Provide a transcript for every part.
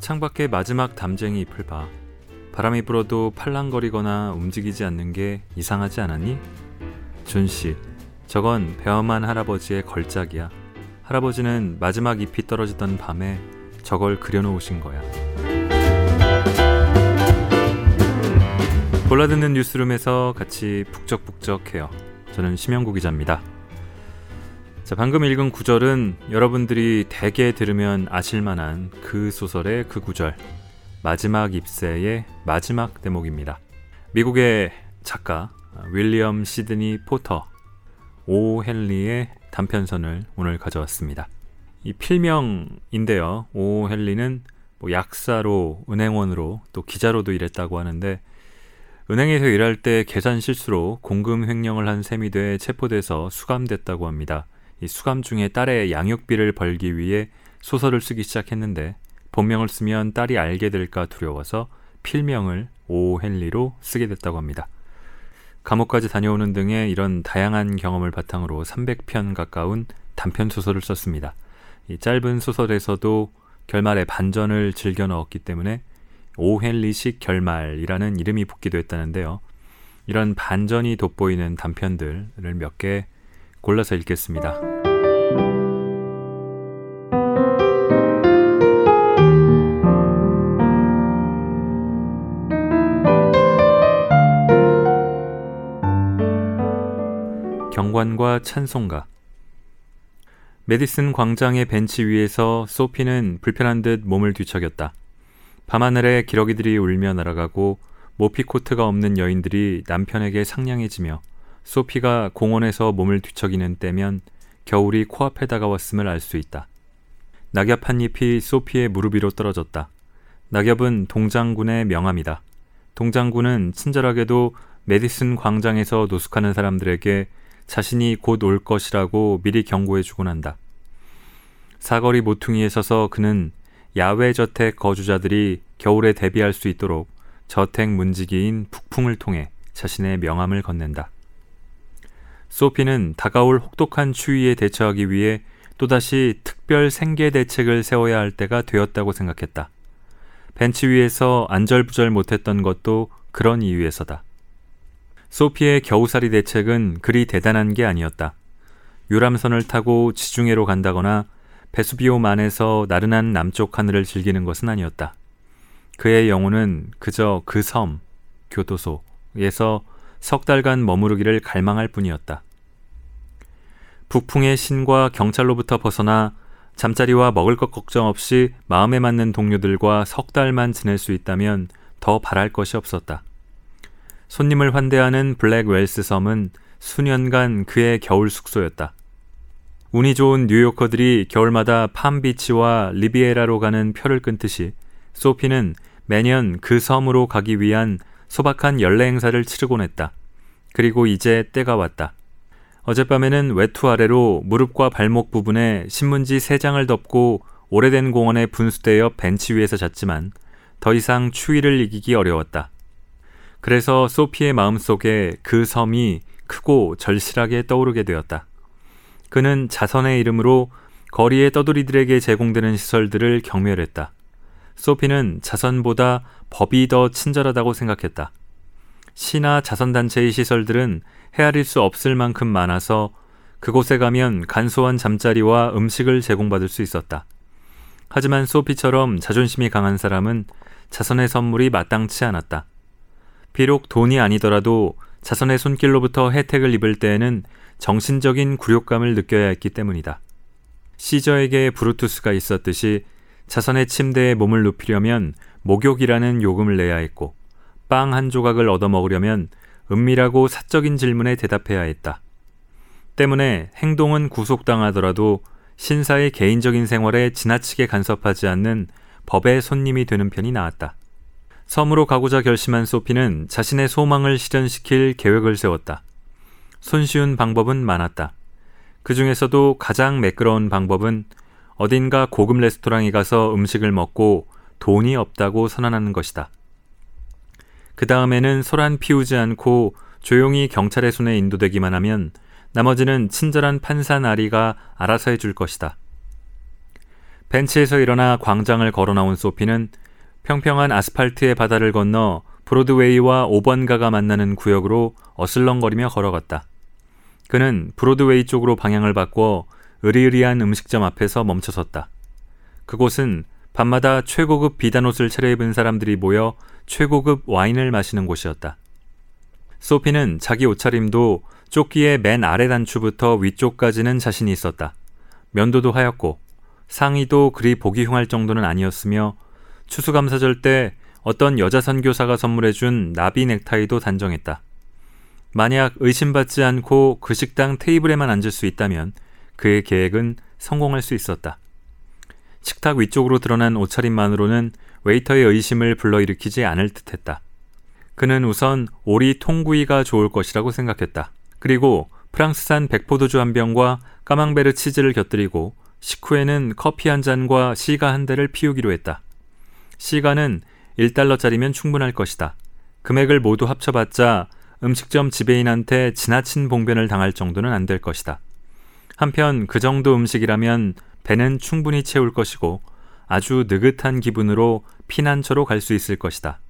창밖에 마지막 담쟁이 잎을 봐. 바람이 불어도 팔랑거리거나 움직이지 않는 게 이상하지 않았니? 준 씨, 저건 배엄한 할아버지의 걸작이야. 할아버지는 마지막 잎이 떨어지던 밤에 저걸 그려놓으신 거야. 골라듣는 뉴스룸에서 같이 북적북적해요. 저는 심영구 기자입니다. 자, 방금 읽은 구절은 여러분들이 대개 들으면 아실만한 그 소설의 그 구절, 마지막 입세의 마지막 대목입니다. 미국의 작가 윌리엄 시드니 포터, 오 헨리의 단편선을 오늘 가져왔습니다. 이 필명인데요. 오 헨리는 뭐 약사로, 은행원으로, 또 기자로도 일했다고 하는데 은행에서 일할 때 계산 실수로 공금 횡령을 한 셈이 돼 체포돼서 수감됐다고 합니다. 이 수감 중에 딸의 양육비를 벌기 위해 소설을 쓰기 시작했는데 본명을 쓰면 딸이 알게 될까 두려워서 필명을 오 헨리로 쓰게 됐다고 합니다. 감옥까지 다녀오는 등의 이런 다양한 경험을 바탕으로 300편 가까운 단편 소설을 썼습니다. 이 짧은 소설에서도 결말에 반전을 즐겨 넣었기 때문에 오헨리식 결말이라는 이름이 붙기도 했다는데요. 이런 반전이 돋보이는 단편들을 몇 개 골라서 읽겠습니다. 경관과 찬송가 메디슨 광장의 벤치 위에서 소피는 불편한 듯 몸을 뒤척였다. 밤하늘에 기러기들이 울며 날아가고 모피 코트가 없는 여인들이 남편에게 상냥해지며 소피가 공원에서 몸을 뒤척이는 때면 겨울이 코앞에 다가왔음을 알 수 있다. 낙엽 한 잎이 소피의 무릎 위로 떨어졌다. 낙엽은 동장군의 명함이다. 동장군은 친절하게도 메디슨 광장에서 노숙하는 사람들에게 자신이 곧 올 것이라고 미리 경고해 주곤 한다. 사거리 모퉁이에 서서 그는 야외 저택 거주자들이 겨울에 대비할 수 있도록 저택 문지기인 북풍을 통해 자신의 명함을 건넨다. 소피는 다가올 혹독한 추위에 대처하기 위해 또다시 특별 생계 대책을 세워야 할 때가 되었다고 생각했다. 벤치 위에서 안절부절 못했던 것도 그런 이유에서다. 소피의 겨우살이 대책은 그리 대단한 게 아니었다. 유람선을 타고 지중해로 간다거나 베수비오 만에서 나른한 남쪽 하늘을 즐기는 것은 아니었다. 그의 영혼은 그저 그 섬, 교도소에서 석 달간 머무르기를 갈망할 뿐이었다. 북풍의 신과 경찰로부터 벗어나 잠자리와 먹을 것 걱정 없이 마음에 맞는 동료들과 석 달만 지낼 수 있다면 더 바랄 것이 없었다. 손님을 환대하는 블랙 웰스 섬은 수년간 그의 겨울 숙소였다. 운이 좋은 뉴요커들이 겨울마다 팜비치와 리비에라로 가는 표를 끊듯이 소피는 매년 그 섬으로 가기 위한 소박한 연례 행사를 치르곤 했다. 그리고 이제 때가 왔다. 어젯밤에는 외투 아래로 무릎과 발목 부분에 신문지 3장을 덮고 오래된 공원의 분수대 옆 벤치 위에서 잤지만 더 이상 추위를 이기기 어려웠다. 그래서 소피의 마음속에 그 섬이 크고 절실하게 떠오르게 되었다. 그는 자선의 이름으로 거리의 떠돌이들에게 제공되는 시설들을 경멸했다. 소피는 자선보다 법이 더 친절하다고 생각했다. 시나 자선단체의 시설들은 헤아릴 수 없을 만큼 많아서 그곳에 가면 간소한 잠자리와 음식을 제공받을 수 있었다. 하지만 소피처럼 자존심이 강한 사람은 자선의 선물이 마땅치 않았다. 비록 돈이 아니더라도 자선의 손길로부터 혜택을 입을 때에는 정신적인 굴욕감을 느껴야 했기 때문이다. 시저에게 브루투스가 있었듯이 자선의 침대에 몸을 눕히려면 목욕이라는 요금을 내야 했고 빵 한 조각을 얻어 먹으려면 은밀하고 사적인 질문에 대답해야 했다. 때문에 행동은 구속당하더라도 신사의 개인적인 생활에 지나치게 간섭하지 않는 법의 손님이 되는 편이 나았다. 섬으로 가고자 결심한 소피는 자신의 소망을 실현시킬 계획을 세웠다. 손쉬운 방법은 많았다. 그 중에서도 가장 매끄러운 방법은 어딘가 고급 레스토랑에 가서 음식을 먹고 돈이 없다고 선언하는 것이다. 그 다음에는 소란 피우지 않고 조용히 경찰의 손에 인도되기만 하면 나머지는 친절한 판사 나리가 알아서 해줄 것이다. 벤치에서 일어나 광장을 걸어 나온 소피는 평평한 아스팔트의 바다를 건너 브로드웨이와 5번가가 만나는 구역으로 어슬렁거리며 걸어갔다. 그는 브로드웨이 쪽으로 방향을 바꿔 으리으리한 음식점 앞에서 멈춰섰다. 그곳은 밤마다 최고급 비단옷을 차려입은 사람들이 모여 최고급 와인을 마시는 곳이었다. 소피는 자기 옷차림도 조끼의 맨 아래 단추부터 위쪽까지는 자신이 있었다. 면도도 하였고 상의도 그리 보기 흉할 정도는 아니었으며 추수감사절 때 어떤 여자 선교사가 선물해준 나비 넥타이도 단정했다. 만약 의심받지 않고 그 식당 테이블에만 앉을 수 있다면 그의 계획은 성공할 수 있었다. 식탁 위쪽으로 드러난 옷차림만으로는 웨이터의 의심을 불러일으키지 않을 듯했다. 그는 우선 오리 통구이가 좋을 것이라고 생각했다. 그리고 프랑스산 백포도주 한 병과 까망베르 치즈를 곁들이고 식후에는 커피 한 잔과 시가 한 대를 피우기로 했다. 시가는 1달러짜리면 충분할 것이다. 금액을 모두 합쳐봤자 음식점 지배인한테 지나친 봉변을 당할 정도는 안 될 것이다. 한편 그 정도 음식이라면 배는 충분히 채울 것이고 아주 느긋한 기분으로 피난처로 갈 수 있을 것이다.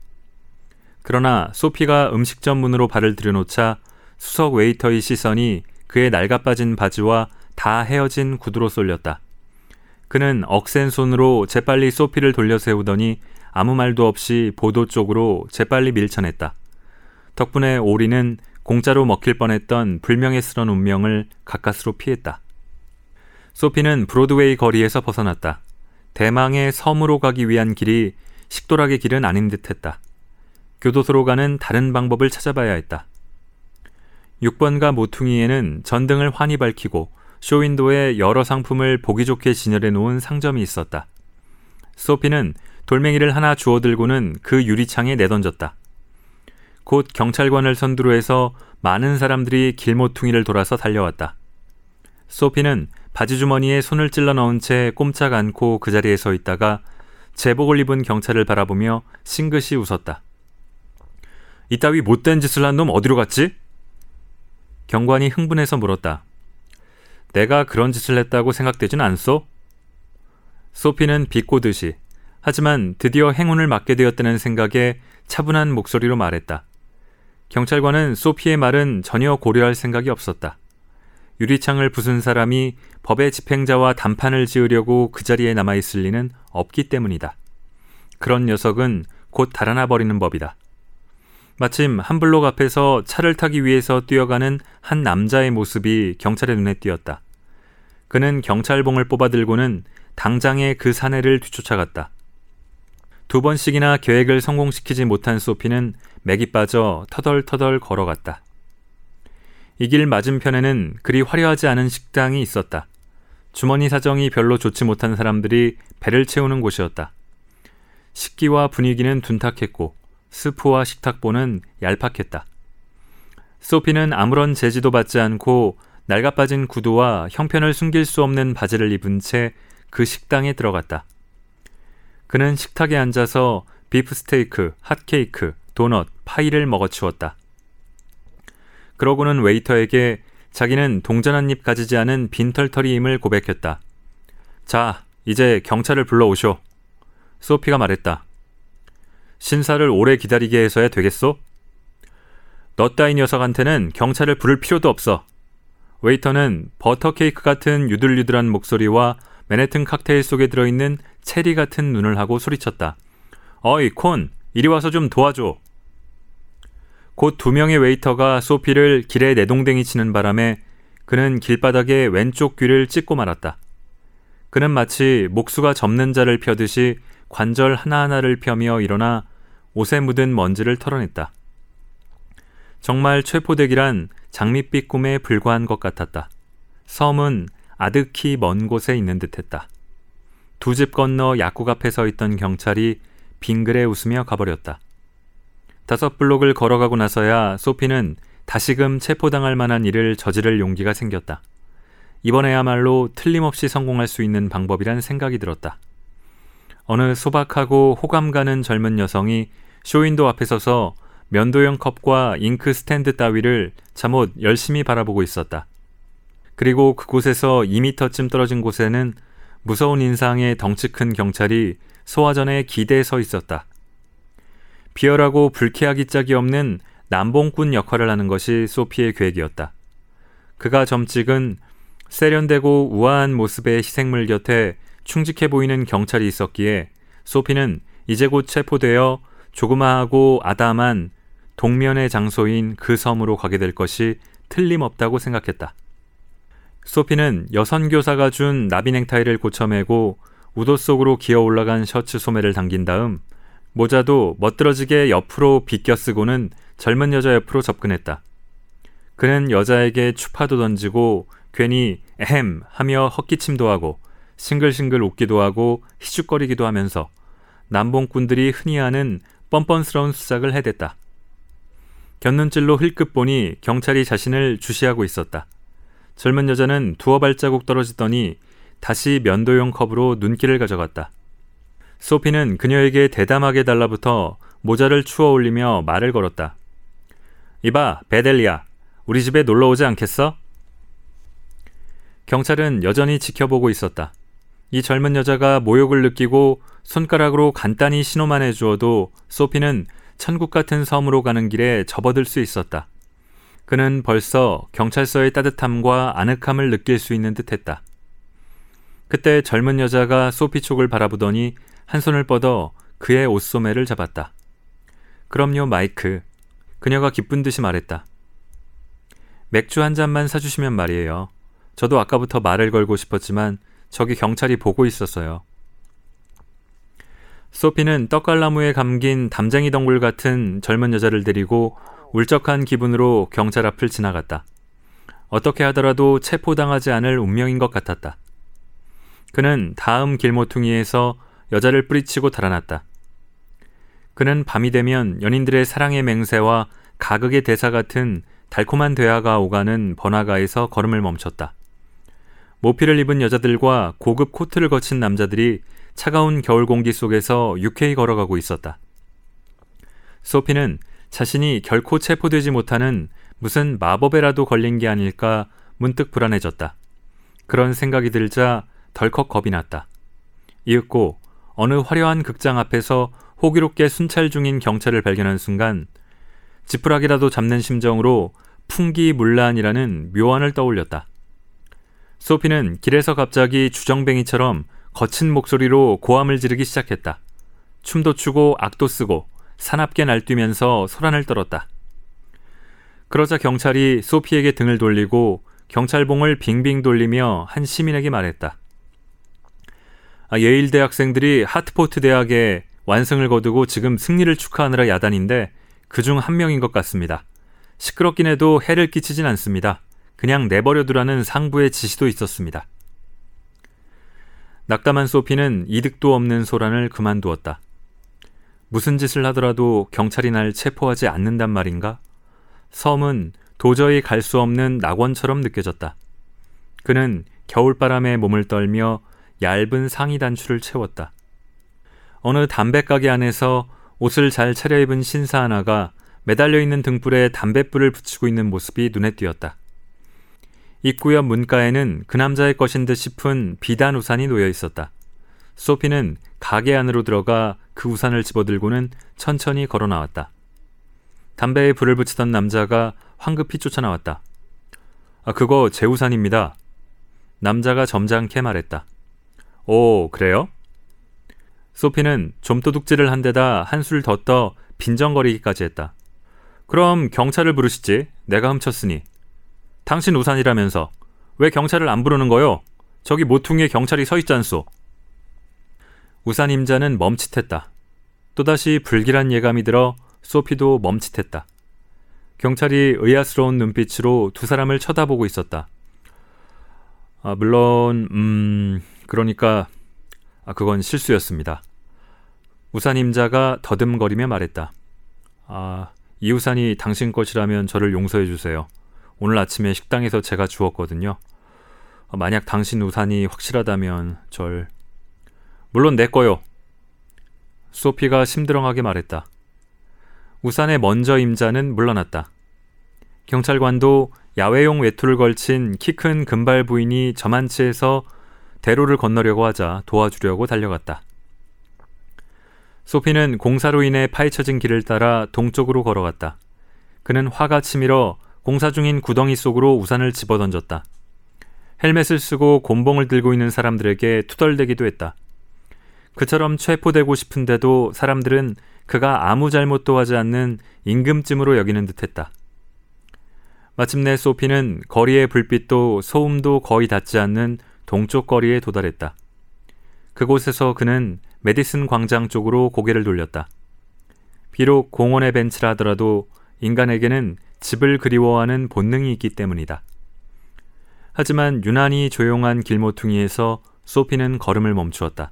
그러나 소피가 음식점 문으로 발을 들여놓자 수석 웨이터의 시선이 그의 낡아빠진 바지와 다 헤어진 구두로 쏠렸다. 그는 억센 손으로 재빨리 소피를 돌려 세우더니 아무 말도 없이 보도 쪽으로 재빨리 밀쳐냈다. 덕분에 오리는 공짜로 먹힐 뻔했던 불명예스런 운명을 가까스로 피했다. 소피는 브로드웨이 거리에서 벗어났다. 대망의 섬으로 가기 위한 길이 식도락의 길은 아닌 듯했다. 교도소로 가는 다른 방법을 찾아봐야 했다. 6번가 모퉁이에는 전등을 환히 밝히고 쇼윈도에 여러 상품을 보기 좋게 진열해 놓은 상점이 있었다. 소피는 돌멩이를 하나 주워 들고는 그 유리창에 내던졌다. 곧 경찰관을 선두로 해서 많은 사람들이 길모퉁이를 돌아서 달려왔다. 소피는 바지 주머니에 손을 찔러 넣은 채 꼼짝 않고 그 자리에 서 있다가 제복을 입은 경찰을 바라보며 싱긋이 웃었다. 이따위 못된 짓을 한 놈 어디로 갔지? 경관이 흥분해서 물었다. 내가 그런 짓을 했다고 생각되진 않소? 소피는 비꼬듯이 하지만 드디어 행운을 맞게 되었다는 생각에 차분한 목소리로 말했다. 경찰관은 소피의 말은 전혀 고려할 생각이 없었다. 유리창을 부순 사람이 법의 집행자와 담판을 지으려고 그 자리에 남아있을 리는 없기 때문이다. 그런 녀석은 곧 달아나 버리는 법이다. 마침 한 블록 앞에서 차를 타기 위해서 뛰어가는 한 남자의 모습이 경찰의 눈에 띄었다. 그는 경찰봉을 뽑아 들고는 당장에 그 사내를 뒤쫓아갔다. 두 번씩이나 계획을 성공시키지 못한 소피는 맥이 빠져 터덜터덜 걸어갔다. 이 길 맞은편에는 그리 화려하지 않은 식당이 있었다. 주머니 사정이 별로 좋지 못한 사람들이 배를 채우는 곳이었다. 식기와 분위기는 둔탁했고 스프와 식탁보는 얄팍했다. 소피는 아무런 제지도 받지 않고 낡아빠진 구두와 형편을 숨길 수 없는 바지를 입은 채 그 식당에 들어갔다. 그는 식탁에 앉아서 비프 스테이크, 핫케이크, 도넛, 파이를 먹어치웠다. 그러고는 웨이터에게 자기는 동전 한 입 가지지 않은 빈털터리임을 고백했다. 자, 이제 경찰을 불러오쇼. 소피가 말했다. 신사를 오래 기다리게 해서야 되겠소? 너 따위 녀석한테는 경찰을 부를 필요도 없어. 웨이터는 버터케이크 같은 유들유들한 목소리와 맨해튼 칵테일 속에 들어있는 체리 같은 눈을 하고 소리쳤다. 어이, 콘, 이리 와서 좀 도와줘. 곧 두 명의 웨이터가 소피를 길에 내동댕이 치는 바람에 그는 길바닥에 왼쪽 귀를 찢고 말았다. 그는 마치 목수가 접는 자를 펴듯이 관절 하나하나를 펴며 일어나 옷에 묻은 먼지를 털어냈다. 정말 최포대기란 장밋빛 꿈에 불과한 것 같았다. 섬은 아득히 먼 곳에 있는 듯했다. 두 집 건너 약국 앞에 서 있던 경찰이 빙그레 웃으며 가버렸다. 다섯 블록을 걸어가고 나서야 소피는 다시금 체포당할 만한 일을 저지를 용기가 생겼다. 이번에야말로 틀림없이 성공할 수 있는 방법이란 생각이 들었다. 어느 소박하고 호감 가는 젊은 여성이 쇼윈도 앞에 서서 면도용 컵과 잉크 스탠드 따위를 잠옷 열심히 바라보고 있었다. 그리고 그곳에서 2미터쯤 떨어진 곳에는 무서운 인상의 덩치 큰 경찰이 소화전에 기대에 서 있었다. 비열하고 불쾌하기 짝이 없는 남봉꾼 역할을 하는 것이 소피의 계획이었다. 그가 점찍은 세련되고 우아한 모습의 희생물 곁에 충직해 보이는 경찰이 있었기에 소피는 이제 곧 체포되어 조그마하고 아담한 동면의 장소인 그 섬으로 가게 될 것이 틀림없다고 생각했다. 소피는 여선 교사가 준 나비 넥타이를 고쳐매고 우도 속으로 기어 올라간 셔츠 소매를 당긴 다음 모자도 멋들어지게 옆으로 비껴 쓰고는 젊은 여자 옆으로 접근했다. 그는 여자에게 추파도 던지고 괜히 에헴 하며 헛기침도 하고 싱글싱글 웃기도 하고 희죽거리기도 하면서 남봉꾼들이 흔히 하는 뻔뻔스러운 수작을 해댔다. 곁눈질로 흘끗 보니 경찰이 자신을 주시하고 있었다. 젊은 여자는 두어 발자국 떨어지더니 다시 면도용 컵으로 눈길을 가져갔다. 소피는 그녀에게 대담하게 달라붙어 모자를 추어 올리며 말을 걸었다. 이봐, 베델리아. 우리 집에 놀러 오지 않겠어? 경찰은 여전히 지켜보고 있었다. 이 젊은 여자가 모욕을 느끼고 손가락으로 간단히 신호만 해주어도 소피는 천국 같은 섬으로 가는 길에 접어들 수 있었다. 그는 벌써 경찰서의 따뜻함과 아늑함을 느낄 수 있는 듯 했다. 그때 젊은 여자가 소피 쪽을 바라보더니 한 손을 뻗어 그의 옷소매를 잡았다. 그럼요, 마이크. 그녀가 기쁜 듯이 말했다. 맥주 한 잔만 사주시면 말이에요. 저도 아까부터 말을 걸고 싶었지만 저기 경찰이 보고 있었어요. 소피는 떡갈나무에 감긴 담쟁이 덩굴 같은 젊은 여자를 데리고 울적한 기분으로 경찰 앞을 지나갔다. 어떻게 하더라도 체포당하지 않을 운명인 것 같았다. 그는 다음 길모퉁이에서 여자를 뿌리치고 달아났다. 그는 밤이 되면 연인들의 사랑의 맹세와 가극의 대사 같은 달콤한 대화가 오가는 번화가에서 걸음을 멈췄다. 모피를 입은 여자들과 고급 코트를 거친 남자들이 차가운 겨울 공기 속에서 유쾌히 걸어가고 있었다. 소피는 자신이 결코 체포되지 못하는 무슨 마법에라도 걸린 게 아닐까 문득 불안해졌다. 그런 생각이 들자 덜컥 겁이 났다. 이윽고 어느 화려한 극장 앞에서 호기롭게 순찰 중인 경찰을 발견한 순간 지푸라기라도 잡는 심정으로 풍기물란이라는 묘안을 떠올렸다. 소피는 길에서 갑자기 주정뱅이처럼 거친 목소리로 고함을 지르기 시작했다. 춤도 추고 악도 쓰고 사납게 날뛰면서 소란을 떨었다. 그러자 경찰이 소피에게 등을 돌리고 경찰봉을 빙빙 돌리며 한 시민에게 말했다. 아, 예일 대학생들이 하트포트 대학에 완승을 거두고 지금 승리를 축하하느라 야단인데 그 중 한 명인 것 같습니다. 시끄럽긴 해도 해를 끼치진 않습니다. 그냥 내버려 두라는 상부의 지시도 있었습니다. 낙담한 소피는 이득도 없는 소란을 그만두었다. 무슨 짓을 하더라도 경찰이 날 체포하지 않는단 말인가? 섬은 도저히 갈 수 없는 낙원처럼 느껴졌다. 그는 겨울바람에 몸을 떨며 얇은 상의 단추를 채웠다. 어느 담배가게 안에서 옷을 잘 차려입은 신사 하나가 매달려 있는 등불에 담뱃불을 붙이고 있는 모습이 눈에 띄었다. 입구 옆 문가에는 그 남자의 것인 듯 싶은 비단 우산이 놓여 있었다. 소피는 가게 안으로 들어가 그 우산을 집어들고는 천천히 걸어 나왔다. 담배에 불을 붙이던 남자가 황급히 쫓아나왔다. 아, 그거 제 우산입니다. 남자가 점잖게 말했다. 오, 그래요? 소피는 좀도둑질을 한 데다 한술 더 떠 빈정거리기까지 했다. 그럼 경찰을 부르시지. 내가 훔쳤으니. 당신 우산이라면서 왜 경찰을 안 부르는 거요? 저기 모퉁이에 경찰이 서 있잖소. 우산 임자는 멈칫했다. 또다시 불길한 예감이 들어 소피도 멈칫했다. 경찰이 의아스러운 눈빛으로 두 사람을 쳐다보고 있었다. 아, 물론, 음, 그러니까, 아, 그건 실수였습니다. 우산 임자가 더듬거리며 말했다. 아, 이 우산이 당신 것이라면 저를 용서해 주세요. 오늘 아침에 식당에서 제가 주었거든요. 어, 만약 당신 우산이 확실하다면 절 물론 내 거요. 소피가 심드렁하게 말했다. 우산의 먼저 임자는 물러났다. 경찰관도 야외용 외투를 걸친 키 큰 금발 부인이 저만치에서 대로를 건너려고 하자 도와주려고 달려갔다. 소피는 공사로 인해 파헤쳐진 길을 따라 동쪽으로 걸어갔다. 그는 화가 치밀어 공사 중인 구덩이 속으로 우산을 집어던졌다. 헬멧을 쓰고 곤봉을 들고 있는 사람들에게 투덜대기도 했다. 그처럼 체포되고 싶은데도 사람들은 그가 아무 잘못도 하지 않는 임금쯤으로 여기는 듯했다. 마침내 소피는 거리의 불빛도 소음도 거의 닿지 않는 동쪽 거리에 도달했다. 그곳에서 그는 메디슨 광장 쪽으로 고개를 돌렸다. 비록 공원의 벤치라 하더라도 인간에게는 집을 그리워하는 본능이 있기 때문이다. 하지만 유난히 조용한 길모퉁이에서 소피는 걸음을 멈추었다.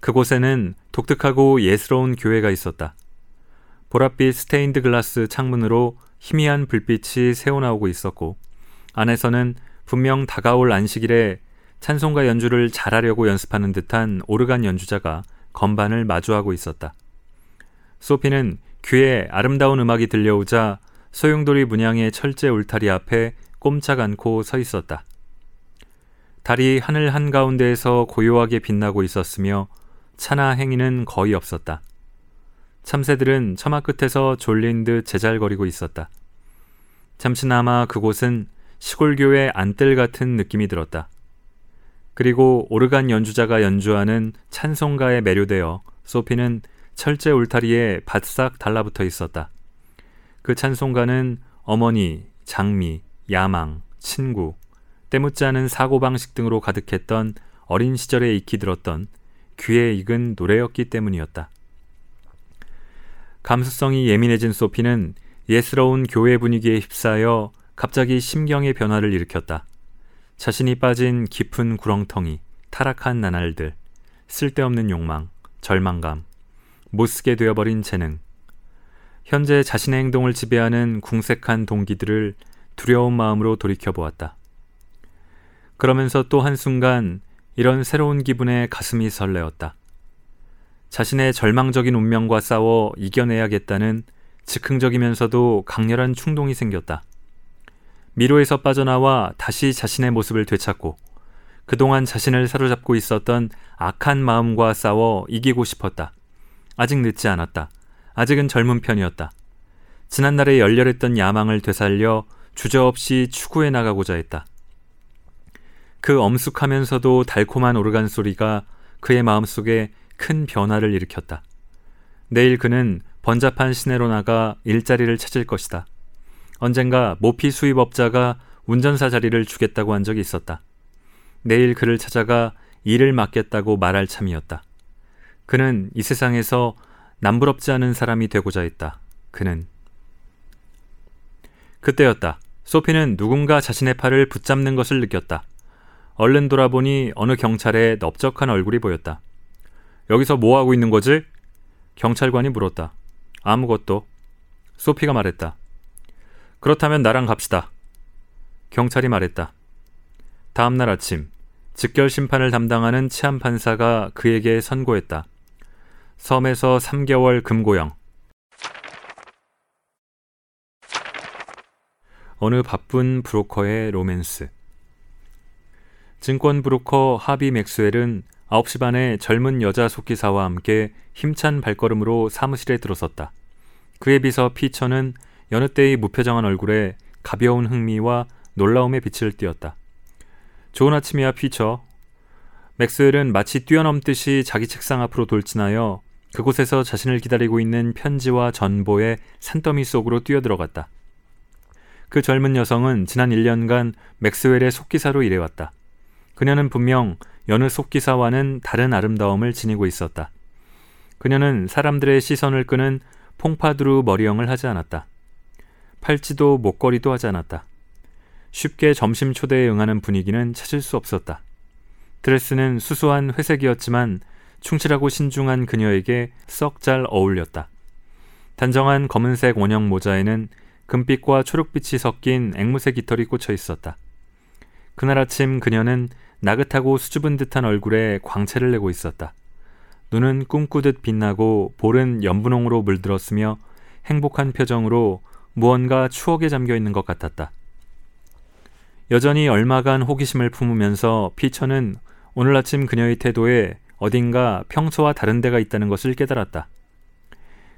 그곳에는 독특하고 예스러운 교회가 있었다. 보랏빛 스테인드 글라스 창문으로 희미한 불빛이 새어나오고 있었고 안에서는 분명 다가올 안식일에 찬송가 연주를 잘하려고 연습하는 듯한 오르간 연주자가 건반을 마주하고 있었다. 소피는 귀에 아름다운 음악이 들려오자 소용돌이 문양의 철제 울타리 앞에 꼼짝 않고 서 있었다. 달이 하늘 한가운데에서 고요하게 빛나고 있었으며 차나 행인은 거의 없었다. 참새들은 처마 끝에서 졸린 듯 제잘거리고 있었다. 잠시나마 그곳은 시골교회 안뜰 같은 느낌이 들었다. 그리고 오르간 연주자가 연주하는 찬송가에 매료되어 소피는 철제 울타리에 바싹 달라붙어 있었다. 그 찬송가는 어머니, 장미, 야망, 친구, 때묻지 않은 사고방식 등으로 가득했던 어린 시절에 익히 들었던 귀에 익은 노래였기 때문이었다. 감수성이 예민해진 소피는 예스러운 교회 분위기에 휩싸여 갑자기 심경의 변화를 일으켰다. 자신이 빠진 깊은 구렁텅이, 타락한 나날들, 쓸데없는 욕망, 절망감, 못쓰게 되어버린 재능, 현재 자신의 행동을 지배하는 궁색한 동기들을 두려운 마음으로 돌이켜 보았다. 그러면서 또 한순간 이런 새로운 기분에 가슴이 설레었다. 자신의 절망적인 운명과 싸워 이겨내야겠다는 즉흥적이면서도 강렬한 충동이 생겼다. 미로에서 빠져나와 다시 자신의 모습을 되찾고 그동안 자신을 사로잡고 있었던 악한 마음과 싸워 이기고 싶었다. 아직 늦지 않았다. 아직은 젊은 편이었다. 지난날에 열렬했던 야망을 되살려 주저없이 추구해 나가고자 했다. 그 엄숙하면서도 달콤한 오르간 소리가 그의 마음속에 큰 변화를 일으켰다. 내일 그는 번잡한 시내로 나가 일자리를 찾을 것이다. 언젠가 모피 수입업자가 운전사 자리를 주겠다고 한 적이 있었다. 내일 그를 찾아가 일을 맡겠다고 말할 참이었다. 그는 이 세상에서 남부럽지 않은 사람이 되고자 했다. 그는 그때였다. 소피는 누군가 자신의 팔을 붙잡는 것을 느꼈다. 얼른 돌아보니 어느 경찰의 넓적한 얼굴이 보였다. 여기서 뭐 하고 있는 거지? 경찰관이 물었다. 아무것도. 소피가 말했다. 그렇다면 나랑 갑시다. 경찰이 말했다. 다음 날 아침, 즉결 심판을 담당하는 치안 판사가 그에게 선고했다. 섬에서 3개월 금고형. 어느 바쁜 브로커의 로맨스. 증권 브로커 하비 맥스웰은 9시 반에 젊은 여자 속기사와 함께 힘찬 발걸음으로 사무실에 들어섰다. 그의 비서 피처는 여느 때의 무표정한 얼굴에 가벼운 흥미와 놀라움의 빛을 띄었다. 좋은 아침이야, 피처. 맥스웰은 마치 뛰어넘듯이 자기 책상 앞으로 돌진하여 그곳에서 자신을 기다리고 있는 편지와 전보의 산더미 속으로 뛰어들어갔다. 그 젊은 여성은 지난 1년간 맥스웰의 속기사로 일해왔다. 그녀는 분명 여느 속기사와는 다른 아름다움을 지니고 있었다. 그녀는 사람들의 시선을 끄는 퐁파두르 머리형을 하지 않았다. 팔찌도 목걸이도 하지 않았다. 쉽게 점심 초대에 응하는 분위기는 찾을 수 없었다. 드레스는 수수한 회색이었지만 충실하고 신중한 그녀에게 썩 잘 어울렸다. 단정한 검은색 원형 모자에는 금빛과 초록빛이 섞인 앵무새 깃털이 꽂혀 있었다. 그날 아침 그녀는 나긋하고 수줍은 듯한 얼굴에 광채를 내고 있었다. 눈은 꿈꾸듯 빛나고 볼은 연분홍으로 물들었으며 행복한 표정으로 무언가 추억에 잠겨 있는 것 같았다. 여전히 얼마간 호기심을 품으면서 피처는 오늘 아침 그녀의 태도에 어딘가 평소와 다른 데가 있다는 것을 깨달았다.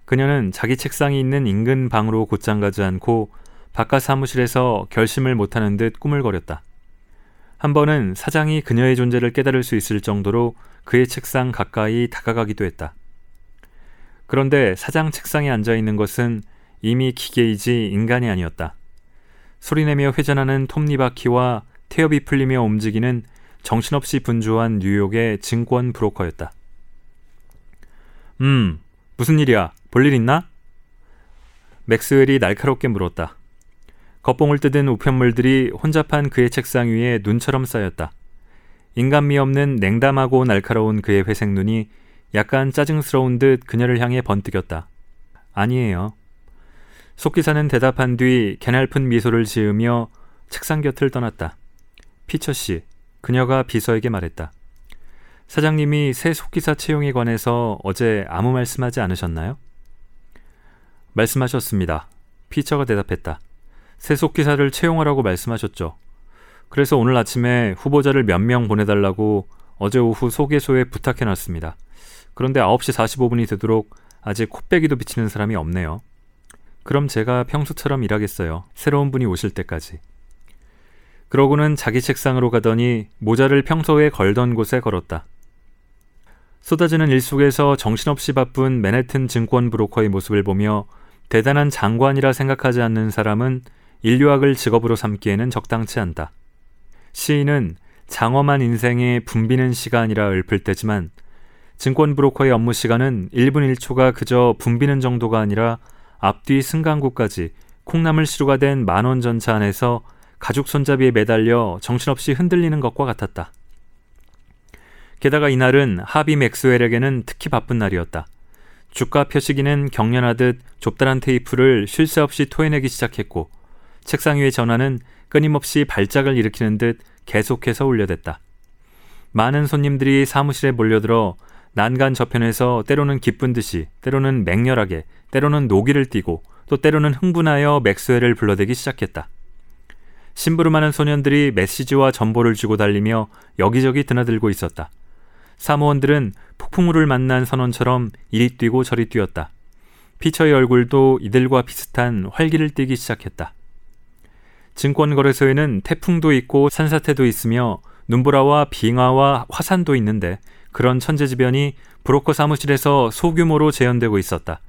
그녀는 자기 책상이 있는 인근 방으로 곧장 가지 않고 바깥 사무실에서 결심을 못하는 듯 꾸물거렸다. 한 번은 사장이 그녀의 존재를 깨달을 수 있을 정도로 그의 책상 가까이 다가가기도 했다. 그런데 사장 책상에 앉아 있는 것은 이미 기계이지 인간이 아니었다. 소리내며 회전하는 톱니바퀴와 태엽이 풀리며 움직이는 정신없이 분주한 뉴욕의 증권 브로커였다. 음, 무슨 일이야? 볼 일 있나? 맥스웰이 날카롭게 물었다. 겉봉을 뜯은 우편물들이 혼잡한 그의 책상 위에 눈처럼 쌓였다. 인간미 없는 냉담하고 날카로운 그의 회색 눈이 약간 짜증스러운 듯 그녀를 향해 번뜩였다. 아니에요. 속기사는 대답한 뒤 개날픈 미소를 지으며 책상 곁을 떠났다. 피처 씨, 그녀가 비서에게 말했다. 사장님이 새 속기사 채용에 관해서 어제 아무 말씀하지 않으셨나요? 말씀하셨습니다. 피처가 대답했다. 새 속기사를 채용하라고 말씀하셨죠. 그래서 오늘 아침에 후보자를 몇 명 보내달라고 어제 오후 소개소에 부탁해놨습니다. 그런데 9시 45분이 되도록 아직 코빼기도 비치는 사람이 없네요. 그럼 제가 평소처럼 일하겠어요. 새로운 분이 오실 때까지. 그러고는 자기 책상으로 가더니 모자를 평소에 걸던 곳에 걸었다. 쏟아지는 일 속에서 정신없이 바쁜 맨해튼 증권 브로커의 모습을 보며 대단한 장관이라 생각하지 않는 사람은 인류학을 직업으로 삼기에는 적당치 않다. 시인은 장엄한 인생에 붐비는 시간이라 읊을 때지만 증권 브로커의 업무 시간은 1분 1초가 그저 붐비는 정도가 아니라 앞뒤 승강구까지 콩나물 시루가 된 만원 전차 안에서 가죽 손잡이에 매달려 정신없이 흔들리는 것과 같았다. 게다가 이날은 하비 맥스웰에게는 특히 바쁜 날이었다. 주가 표시기는 경련하듯 좁다란 테이프를 쉴 새 없이 토해내기 시작했고 책상 위의 전화는 끊임없이 발작을 일으키는 듯 계속해서 울려댔다. 많은 손님들이 사무실에 몰려들어 난간 저편에서 때로는 기쁜 듯이, 때로는 맹렬하게, 때로는 노기를 띠고, 또 때로는 흥분하여 맥스웰을 불러대기 시작했다. 심부름하는 소년들이 메시지와 전보를 쥐고 달리며 여기저기 드나들고 있었다. 사무원들은 폭풍우를 만난 선원처럼 이리 뛰고 저리 뛰었다. 피처의 얼굴도 이들과 비슷한 활기를 띠기 시작했다. 증권거래소에는 태풍도 있고 산사태도 있으며 눈보라와 빙하와 화산도 있는데 그런 천재지변이 브로커 사무실에서 소규모로 재현되고 있었다.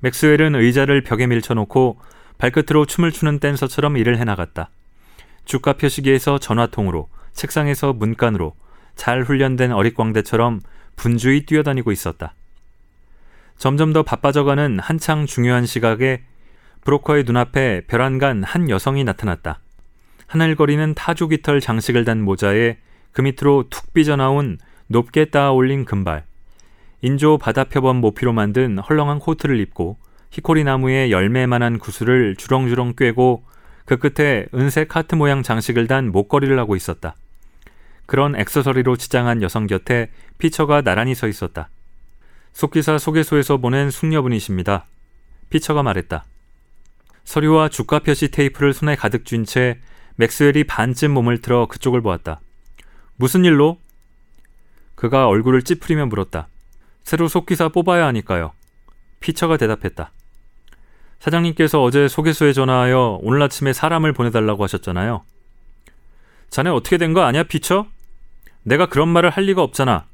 맥스웰은 의자를 벽에 밀쳐놓고 발끝으로 춤을 추는 댄서처럼 일을 해나갔다. 주가 표시기에서 전화통으로, 책상에서 문간으로 잘 훈련된 어릿광대처럼 분주히 뛰어다니고 있었다. 점점 더 바빠져가는 한창 중요한 시각에 브로커의 눈앞에 벼란간 한 여성이 나타났다. 하늘거리는 타조 깃털 장식을 단 모자에 그 밑으로 툭 삐져나온 높게 따 올린 금발, 인조 바다표범 모피로 만든 헐렁한 코트를 입고 히코리 나무에 열매만한 구슬을 주렁주렁 꿰고 그 끝에 은색 하트 모양 장식을 단 목걸이를 하고 있었다. 그런 액세서리로 치장한 여성 곁에 피처가 나란히 서 있었다. 속기사 소개소에서 보낸 숙녀분이십니다. 피처가 말했다. 서류와 주가 표시 테이프를 손에 가득 쥔 채 맥스웰이 반쯤 몸을 틀어 그쪽을 보았다. 무슨 일로? 그가 얼굴을 찌푸리며 물었다. 새로 속기사 뽑아야 하니까요. 피처가 대답했다. 사장님께서 어제 소개소에 전화하여 오늘 아침에 사람을 보내달라고 하셨잖아요. 자네 어떻게 된 거 아니야, 피처? 내가 그런 말을 할 리가 없잖아.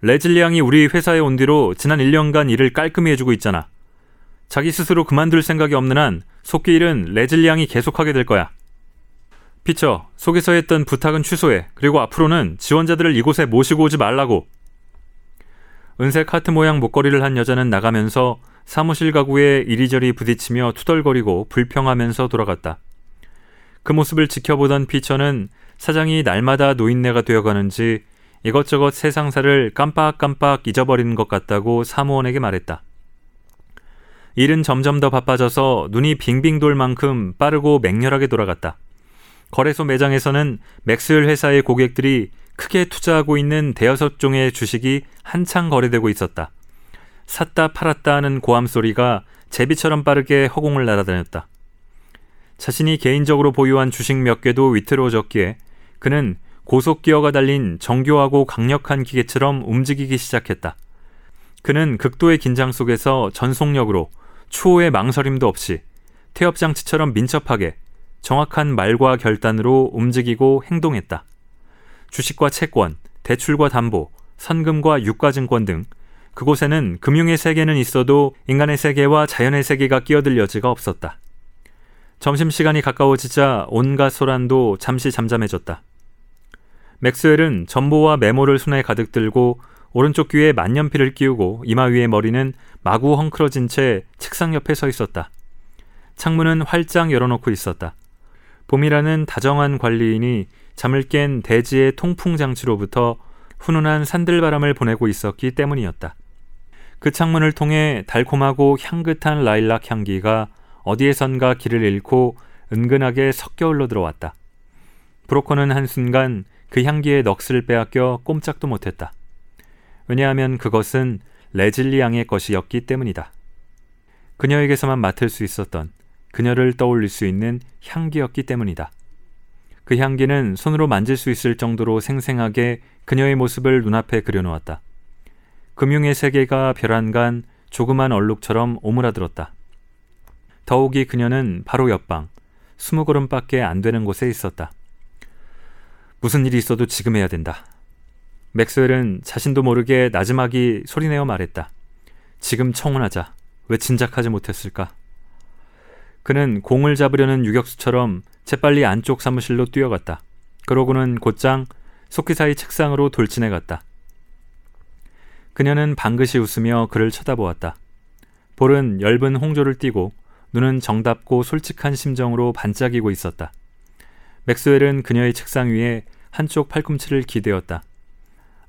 레즐리 양이 우리 회사에 온 뒤로 지난 1년간 일을 깔끔히 해주고 있잖아. 자기 스스로 그만둘 생각이 없는 한 속기 일은 레즐리 양이 계속하게 될 거야. 피처, 소개소에 했던 부탁은 취소해. 그리고 앞으로는 지원자들을 이곳에 모시고 오지 말라고. 은색 하트 모양 목걸이를 한 여자는 나가면서 사무실 가구에 이리저리 부딪히며 투덜거리고 불평하면서 돌아갔다. 그 모습을 지켜보던 피처는 사장이 날마다 노인네가 되어가는지 이것저것 세상사를 깜빡깜빡 잊어버리는 것 같다고 사무원에게 말했다. 일은 점점 더 바빠져서 눈이 빙빙 돌 만큼 빠르고 맹렬하게 돌아갔다. 거래소 매장에서는 맥스웰 회사의 고객들이 크게 투자하고 있는 대여섯 종의 주식이 한창 거래되고 있었다. 샀다 팔았다 하는 고함 소리가 제비처럼 빠르게 허공을 날아다녔다. 자신이 개인적으로 보유한 주식 몇 개도 위태로워졌기에 그는 고속 기어가 달린 정교하고 강력한 기계처럼 움직이기 시작했다. 그는 극도의 긴장 속에서 전속력으로 추호의 망설임도 없이 태엽장치처럼 민첩하게 정확한 말과 결단으로 움직이고 행동했다. 주식과 채권, 대출과 담보, 선금과 유가증권 등 그곳에는 금융의 세계는 있어도 인간의 세계와 자연의 세계가 끼어들 여지가 없었다. 점심시간이 가까워지자 온갖 소란도 잠시 잠잠해졌다. 맥스웰은 전보와 메모를 손에 가득 들고 오른쪽 귀에 만년필을 끼우고 이마 위에 머리는 마구 헝클어진 채 책상 옆에 서 있었다. 창문은 활짝 열어놓고 있었다. 봄이라는 다정한 관리인이 잠을 깬 대지의 통풍 장치로부터 훈훈한 산들바람을 보내고 있었기 때문이었다. 그 창문을 통해 달콤하고 향긋한 라일락 향기가 어디에선가 길을 잃고 은근하게 섞여 흘러 들어왔다. 브로커는 한순간 그 향기의 넋을 빼앗겨 꼼짝도 못했다. 왜냐하면 그것은 레즐리 양의 것이었기 때문이다. 그녀에게서만 맡을 수 있었던 그녀를 떠올릴 수 있는 향기였기 때문이다. 그 향기는 손으로 만질 수 있을 정도로 생생하게 그녀의 모습을 눈앞에 그려놓았다. 금융의 세계가 벼란간 조그만 얼룩처럼 오므라들었다. 더욱이 그녀는 바로 옆방, 스무 걸음밖에 안 되는 곳에 있었다. 무슨 일이 있어도 지금 해야 된다. 맥스웰은 자신도 모르게 나지막이 소리내어 말했다. 지금 청혼하자. 왜 진작하지 못했을까? 그는 공을 잡으려는 유격수처럼 재빨리 안쪽 사무실로 뛰어갔다. 그러고는 곧장 속기사의 책상으로 돌진해 갔다. 그녀는 방긋이 웃으며 그를 쳐다보았다. 볼은 엷은 홍조를 띠고 눈은 정답고 솔직한 심정으로 반짝이고 있었다. 맥스웰은 그녀의 책상 위에 한쪽 팔꿈치를 기대었다.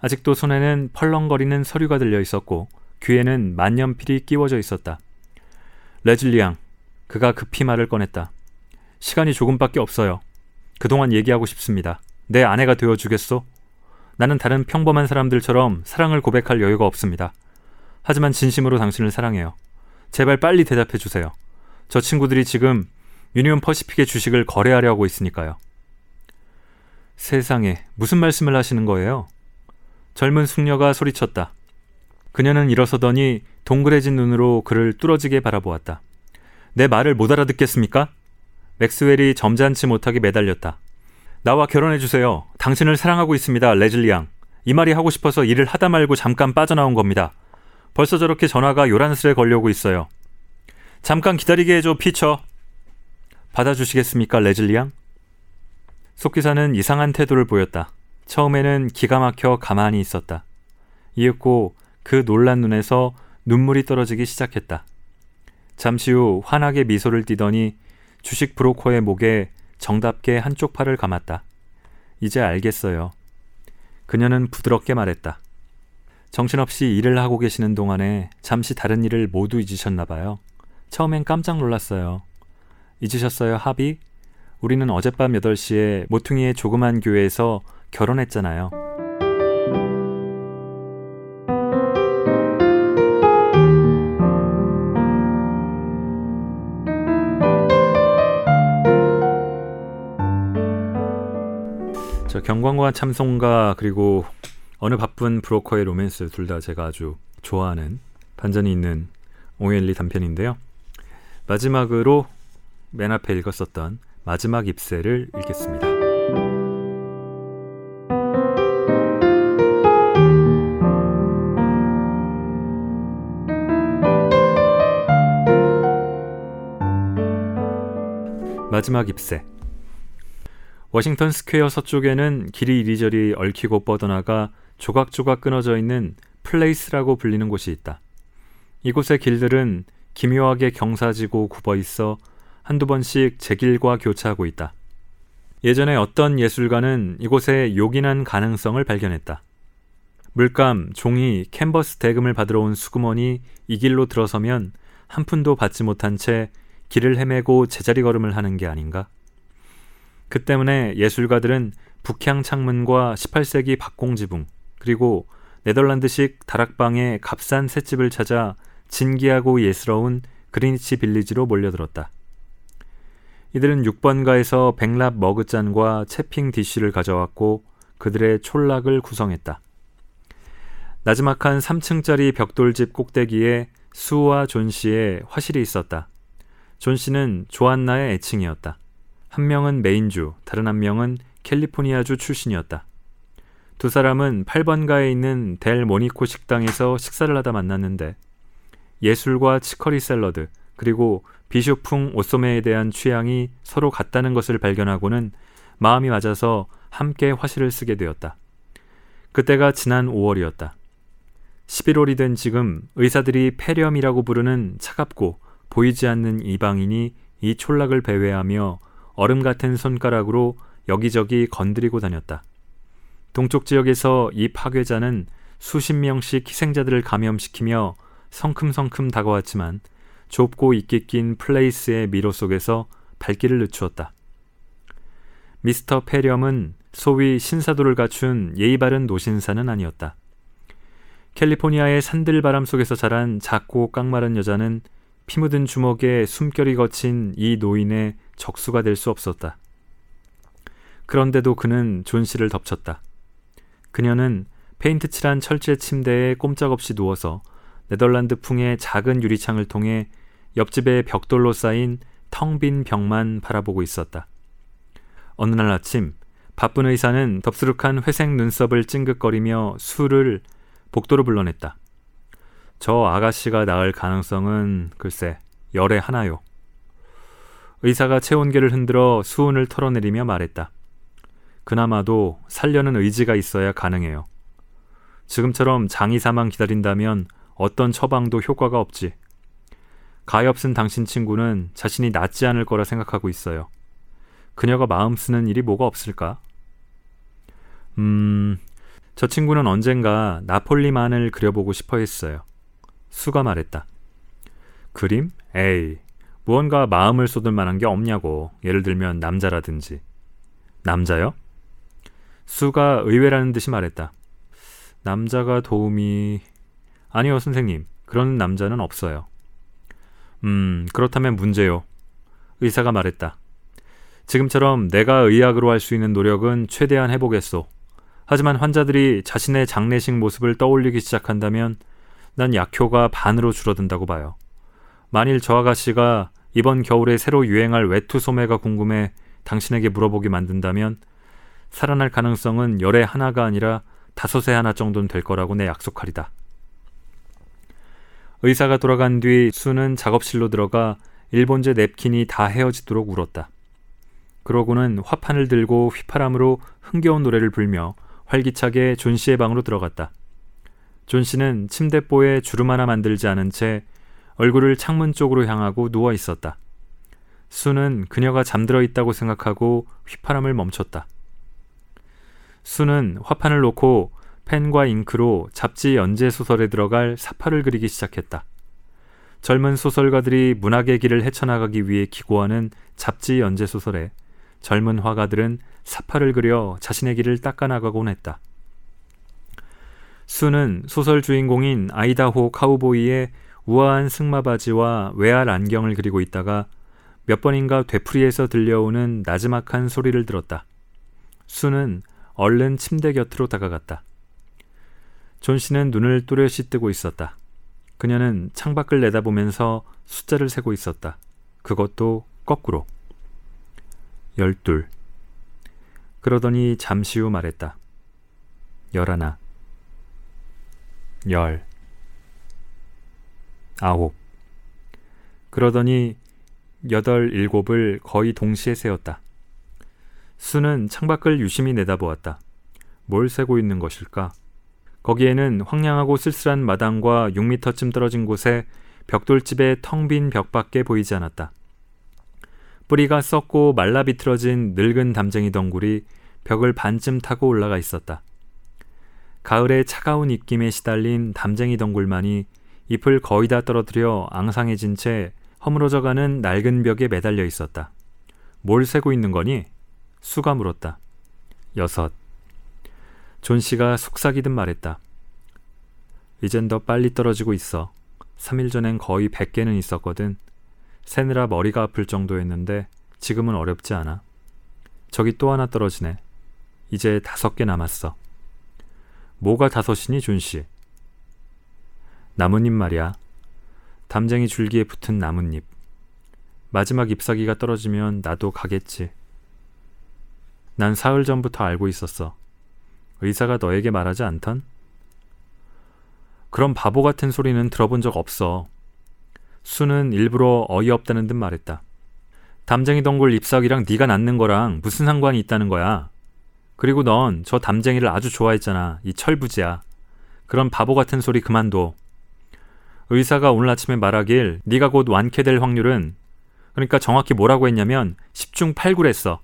아직도 손에는 펄렁거리는 서류가 들려 있었고 귀에는 만년필이 끼워져 있었다. 레즐리앙, 그가 급히 말을 꺼냈다. 시간이 조금밖에 없어요. 그동안 얘기하고 싶습니다. 내 아내가 되어 주겠소? 나는 다른 평범한 사람들처럼 사랑을 고백할 여유가 없습니다. 하지만 진심으로 당신을 사랑해요. 제발 빨리 대답해 주세요. 저 친구들이 지금 유니온 퍼시픽의 주식을 거래하려고 있으니까요. 세상에 무슨 말씀을 하시는 거예요? 젊은 숙녀가 소리쳤다. 그녀는 일어서더니 동그래진 눈으로 그를 뚫어지게 바라보았다. 내 말을 못 알아듣겠습니까? 맥스웰이 점잖지 못하게 매달렸다. 나와 결혼해 주세요. 당신을 사랑하고 있습니다, 레즐리 양. 이 말이 하고 싶어서 일을 하다 말고 잠깐 빠져나온 겁니다. 벌써 저렇게 전화가 요란스레 걸려오고 있어요. 잠깐 기다리게 해줘, 피처. 받아주시겠습니까, 레즐리 양? 속기사는 이상한 태도를 보였다. 처음에는 기가 막혀 가만히 있었다. 이윽고 그 놀란 눈에서 눈물이 떨어지기 시작했다. 잠시 후 환하게 미소를 띠더니 주식 브로커의 목에 정답게 한쪽 팔을 감았다. 이제 알겠어요. 그녀는 부드럽게 말했다. 정신없이 일을 하고 계시는 동안에 잠시 다른 일을 모두 잊으셨나 봐요. 처음엔 깜짝 놀랐어요. 잊으셨어요, 합의? 우리는 어젯밤 8시에 모퉁이의 조그만 교회에서 결혼했잖아요. 저 경관과 참송가 그리고 어느 바쁜 브로커의 로맨스 둘 다 제가 아주 좋아하는 반전이 있는 오엘리 단편인데요. 마지막으로 맨 앞에 읽었었던 마지막 잎새를 읽겠습니다. 마지막 잎새 워싱턴 스퀘어 서쪽에는 길이 이리저리 얽히고 뻗어나가 조각조각 끊어져 있는 플레이스라고 불리는 곳이 있다. 이곳의 길들은 기묘하게 경사지고 굽어 있어 한두 번씩 제 길과 교차하고 있다. 예전에 어떤 예술가는 이곳에 요긴한 가능성을 발견했다. 물감, 종이, 캔버스 대금을 받으러 온 수금원이 이 길로 들어서면 한 푼도 받지 못한 채 길을 헤매고 제자리 걸음을 하는 게 아닌가? 그 때문에 예술가들은 북향 창문과 18세기 박공지붕, 그리고 네덜란드식 다락방의 값싼 셋집을 찾아 진기하고 예스러운 그리니치 빌리지로 몰려들었다. 이들은 6번가에서 백랍 머그잔과 채핑 디쉬를 가져왔고 그들의 촌락을 구성했다. 나지막한 3층짜리 벽돌집 꼭대기에 수와 존시의 화실이 있었다. 존시는 조안나의 애칭이었다. 한 명은 메인주, 다른 한 명은 캘리포니아주 출신이었다. 두 사람은 8번가에 있는 델 모니코 식당에서 식사를 하다 만났는데 예술과 치커리 샐러드 그리고 비숍풍 옷소매에 대한 취향이 서로 같다는 것을 발견하고는 마음이 맞아서 함께 화실을 쓰게 되었다. 그때가 지난 5월이었다. 11월이 된 지금 의사들이 폐렴이라고 부르는 차갑고 보이지 않는 이방인이 이 촌락을 배회하며 얼음 같은 손가락으로 여기저기 건드리고 다녔다. 동쪽 지역에서 이 파괴자는 수십 명씩 희생자들을 감염시키며 성큼성큼 다가왔지만 좁고 있게 낀 플레이스의 미로 속에서 발길을 늦추었다. 미스터 폐렴은 소위 신사도를 갖춘 예의 바른 노신사는 아니었다. 캘리포니아의 산들바람 속에서 자란 작고 깡마른 여자는 피 묻은 주먹에 숨결이 거친 이 노인의 적수가 될 수 없었다. 그런데도 그는 존시를 덮쳤다. 그녀는 페인트 칠한 철제 침대에 꼼짝없이 누워서 네덜란드 풍의 작은 유리창을 통해 옆집의 벽돌로 쌓인 텅 빈 벽만 바라보고 있었다. 어느 날 아침 바쁜 의사는 덥수룩한 회색 눈썹을 찡긋거리며 술을 복도로 불러냈다. 저 아가씨가 나을 가능성은 글쎄 열에 하나요. 의사가 체온계를 흔들어 수은을 털어내리며 말했다. 그나마도 살려는 의지가 있어야 가능해요. 지금처럼 장의사만 기다린다면 어떤 처방도 효과가 없지. 가엾 쓴 당신 친구는 자신이 낫지 않을 거라 생각하고 있어요. 그녀가 마음 쓰는 일이 뭐가 없을까? 음, 저 친구는 언젠가 나폴리만을 그려보고 싶어 했어요. 수가 말했다. 그림? 에이, 무언가 마음을 쏟을 만한 게 없냐고. 예를 들면 남자라든지. 남자요? 수가 의외라는 듯이 말했다. 남자가 도움이... 아니요, 선생님. 그런 남자는 없어요. 음, 그렇다면 문제요. 의사가 말했다. 지금처럼 내가 의학으로 할 수 있는 노력은 최대한 해보겠소. 하지만 환자들이 자신의 장례식 모습을 떠올리기 시작한다면 난 약효가 반으로 줄어든다고 봐요. 만일 저 아가씨가 이번 겨울에 새로 유행할 외투 소매가 궁금해 당신에게 물어보게 만든다면 살아날 가능성은 열에 하나가 아니라 다섯에 하나 정도는 될 거라고 내 약속하리다. 의사가 돌아간 뒤 수는 작업실로 들어가 일본제 냅킨이 다 해어지도록 울었다. 그러고는 화판을 들고 휘파람으로 흥겨운 노래를 불며 활기차게 존시의 방으로 들어갔다. 존시는 침대보에 주름 하나 만들지 않은 채 얼굴을 창문 쪽으로 향하고 누워 있었다. 수는 그녀가 잠들어 있다고 생각하고 휘파람을 멈췄다. 수는 화판을 놓고 펜과 잉크로 잡지 연재 소설에 들어갈 사파를 그리기 시작했다. 젊은 소설가들이 문학의 길을 헤쳐나가기 위해 기고하는 잡지 연재 소설에 젊은 화가들은 사파를 그려 자신의 길을 닦아나가곤 했다. 수는 소설 주인공인 아이다호 카우보이의 우아한 승마바지와 외알 안경을 그리고 있다가 몇 번인가 되풀이해서 들려오는 나지막한 소리를 들었다. 수는 얼른 침대 곁으로 다가갔다. 존시는 눈을 또렷이 뜨고 있었다. 그녀는 창밖을 내다보면서 숫자를 세고 있었다. 그것도 거꾸로. 열둘. 그러더니 잠시 후 말했다. 열하나. 열. 아홉. 그러더니 여덟, 일곱을 거의 동시에 세었다. 수는 창밖을 유심히 내다보았다. 뭘 세고 있는 것일까? 거기에는 황량하고 쓸쓸한 마당과 6미터쯤 떨어진 곳에 벽돌집의 텅 빈 벽밖에 보이지 않았다. 뿌리가 썩고 말라 비틀어진 늙은 담쟁이 덩굴이 벽을 반쯤 타고 올라가 있었다. 가을의 차가운 입김에 시달린 담쟁이 덩굴만이 잎을 거의 다 떨어뜨려 앙상해진 채 허물어져가는 낡은 벽에 매달려 있었다. 뭘 세고 있는 거니? 수가 물었다. 여섯. 존시가 속삭이듯 말했다. 이젠 더 빨리 떨어지고 있어. 3일 전엔 거의 100개는 있었거든. 세느라 머리가 아플 정도였는데 지금은 어렵지 않아. 저기 또 하나 떨어지네. 이제 다섯 개 남았어. 뭐가 다섯이니, 존시? 나뭇잎 말이야. 담쟁이 줄기에 붙은 나뭇잎. 마지막 잎사귀가 떨어지면 나도 가겠지. 난 사흘 전부터 알고 있었어. 의사가 너에게 말하지 않던? 그런 바보 같은 소리는 들어본 적 없어. 수는 일부러 어이없다는 듯 말했다. 담쟁이 덩굴 잎사귀랑 네가 낳는 거랑 무슨 상관이 있다는 거야. 그리고 넌 저 담쟁이를 아주 좋아했잖아. 이 철부지야. 그런 바보 같은 소리 그만둬. 의사가 오늘 아침에 말하길 네가 곧 완쾌될 확률은 그러니까 정확히 뭐라고 했냐면 10중 8구랬어.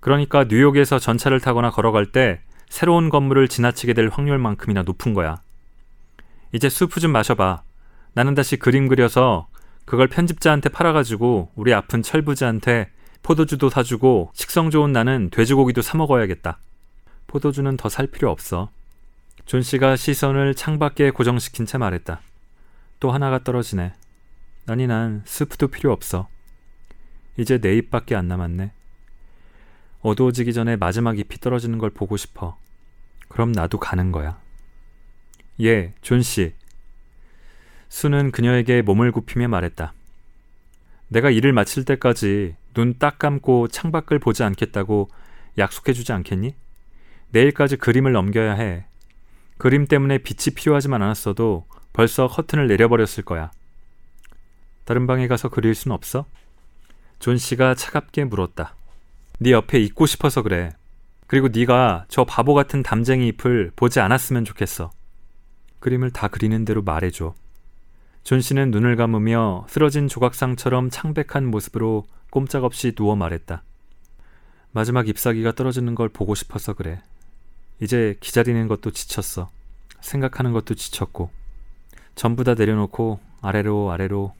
그러니까 뉴욕에서 전차를 타거나 걸어갈 때 새로운 건물을 지나치게 될 확률만큼이나 높은 거야. 이제 수프 좀 마셔봐. 나는 다시 그림 그려서 그걸 편집자한테 팔아가지고 우리 아픈 철부지한테 포도주도 사주고 식성 좋은 나는 돼지고기도 사 먹어야겠다. 포도주는 더 살 필요 없어. 존시가 시선을 창밖에 고정시킨 채 말했다. 또 하나가 떨어지네. 아니 난 스프도 필요 없어. 이제 네 잎밖에 안 남았네. 어두워지기 전에 마지막 잎이 떨어지는 걸 보고 싶어. 그럼 나도 가는 거야. 얘, 존시. 수는 그녀에게 몸을 굽히며 말했다. 내가 일을 마칠 때까지 눈 딱 감고 창밖을 보지 않겠다고 약속해주지 않겠니? 내일까지 그림을 넘겨야 해. 그림 때문에 빛이 필요하지만 않았어도 벌써 커튼을 내려버렸을 거야. 다른 방에 가서 그릴 순 없어? 존시가 차갑게 물었다. 네 옆에 있고 싶어서 그래. 그리고 네가 저 바보 같은 담쟁이 잎을 보지 않았으면 좋겠어. 그림을 다 그리는 대로 말해줘. 존시는 눈을 감으며 쓰러진 조각상처럼 창백한 모습으로 꼼짝없이 누워 말했다. 마지막 잎사귀가 떨어지는 걸 보고 싶어서 그래. 이제 기다리는 것도 지쳤어. 생각하는 것도 지쳤고. 전부 다 내려놓고 아래로 아래로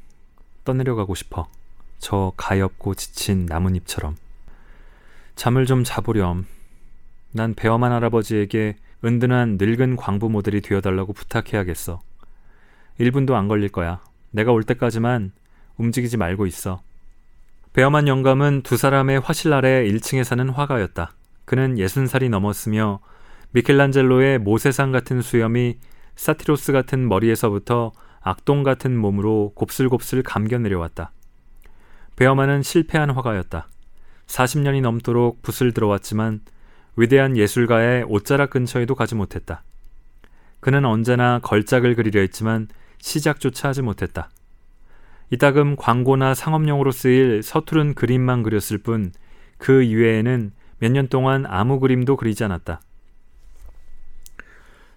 떠내려가고 싶어. 저 가엾고 지친 나뭇잎처럼. 잠을 좀 자보렴. 난 배엄한 할아버지에게 은든한 늙은 광부 모델이 되어달라고 부탁해야겠어. 1분도 안 걸릴 거야. 내가 올 때까지만 움직이지 말고 있어. 배엄한 영감은 두 사람의 화실 아래 1층에 사는 화가였다. 그는 60살이 넘었으며 미켈란젤로의 모세상 같은 수염이 사티로스 같은 머리에서부터 악동 같은 몸으로 곱슬곱슬 감겨 내려왔다. 베어만은 실패한 화가였다. 40년이 넘도록 붓을 들어왔지만 위대한 예술가의 옷자락 근처에도 가지 못했다. 그는 언제나 걸작을 그리려 했지만 시작조차 하지 못했다. 이따금 광고나 상업용으로 쓰일 서투른 그림만 그렸을 뿐 그 이외에는 몇 년 동안 아무 그림도 그리지 않았다.